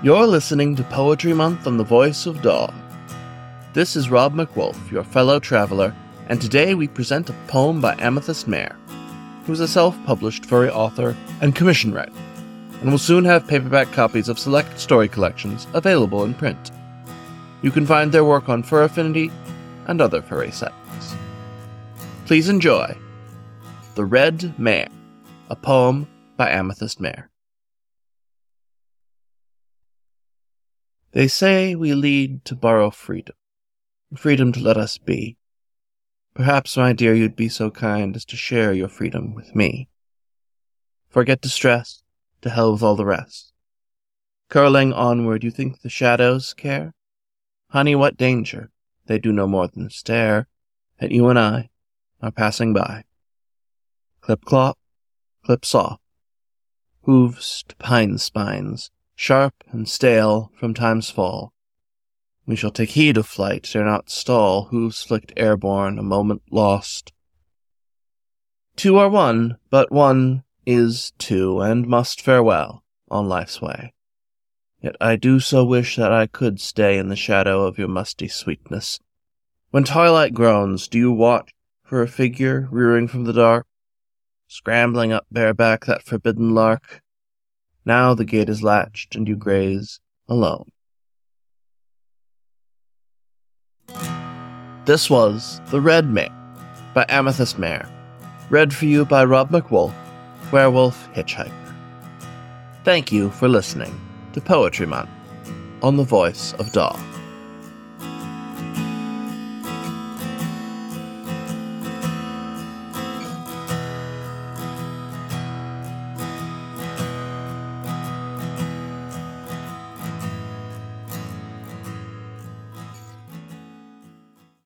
You're listening to Poetry Month on the Voice of Dog. This is Rob MacWolf, your fellow traveler, and today we present a poem by Amethyst Mare, who is a self published furry author and commission writer, and will soon have paperback copies of select story collections available in print. You can find their work on Fur Affinity and other furry sites. Please enjoy The Red Mare, a poem by Amethyst Mare. They say we lead to borrow freedom, freedom to let us be. Perhaps, my dear, you'd be so kind as to share your freedom with me. Forget distress, to hell with all the rest. Curling onward, you think the shadows care? Honey, what danger? They do no more than stare at you and I are passing by. Clip clop, clip soft, hooves to pine spines, sharp and stale from time's fall. We shall take heed of flight, dare not stall, hooves flicked airborne, a moment lost. Two are one, but one is two, and must farewell on life's way. Yet I do so wish that I could stay in the shadow of your musty sweetness. When twilight groans, do you watch for a figure rearing from the dark, scrambling up bareback that forbidden lark? Now the gate is latched and you graze alone. This was The Red Mare by Amethyst Mare, read for you by Rob MacWolf, Werewolf Hitchhiker. Thank you for listening to Poetry Month on the Voice of Dog.